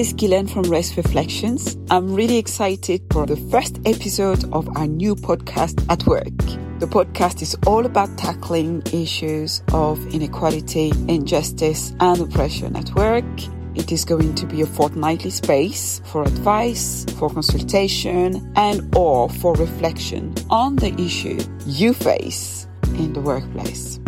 is Guilaine from Race Reflections. I'm really excited for the first episode of our new podcast at work. The podcast is all about tackling issues of inequality, injustice, and oppression at work. It is going to be a fortnightly space for advice, for consultation, and or for reflection on the issue you face in the workplace.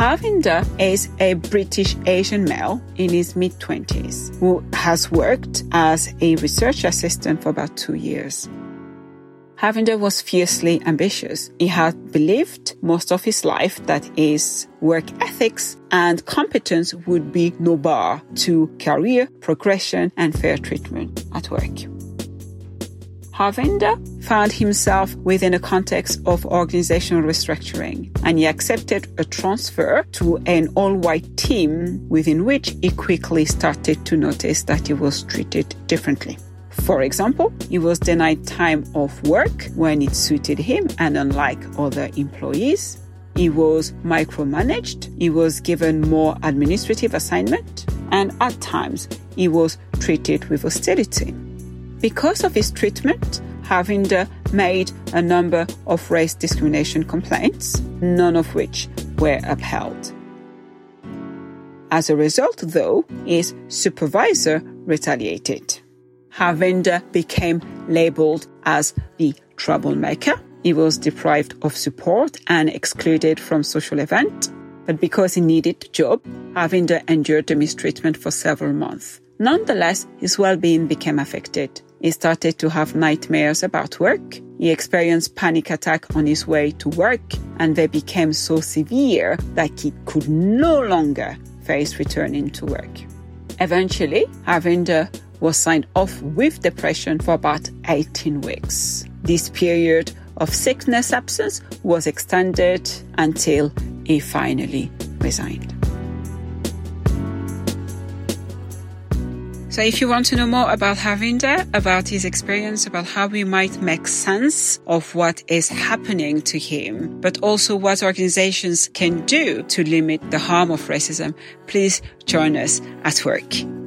Harvinder is a British Asian male in his mid 20s who has worked as a research assistant for about two years. Harvinder was fiercely ambitious. He had believed most of his life that his work ethics and competence would be no bar to career progression and fair treatment at work. Harvinder found himself within a context of organizational restructuring, and he accepted a transfer to an all-white team within which he quickly started to notice that he was treated differently. For example, he was denied time off work when it suited him and unlike other employees. He was micromanaged, he was given more administrative assignment, and at times he was treated with hostility. Because of his treatment, Harvinder made a number of race discrimination complaints, none of which were upheld. As a result, though, his supervisor retaliated. Harvinder became labeled as the troublemaker. He was deprived of support and excluded from social events. But because he needed the job, Harvinder endured the mistreatment for several months. Nonetheless, his well-being became affected. He started to have nightmares about work. He experienced panic attack on his way to work and they became so severe that he could no longer face returning to work. Eventually, Harvinder was signed off with depression for about 18 weeks. This period of sickness absence was extended until he finally resigned. So if you want to know more about Harvinder, about his experience, about how we might make sense of what is happening to him, but also what organizations can do to limit the harm of racism, please join us at work.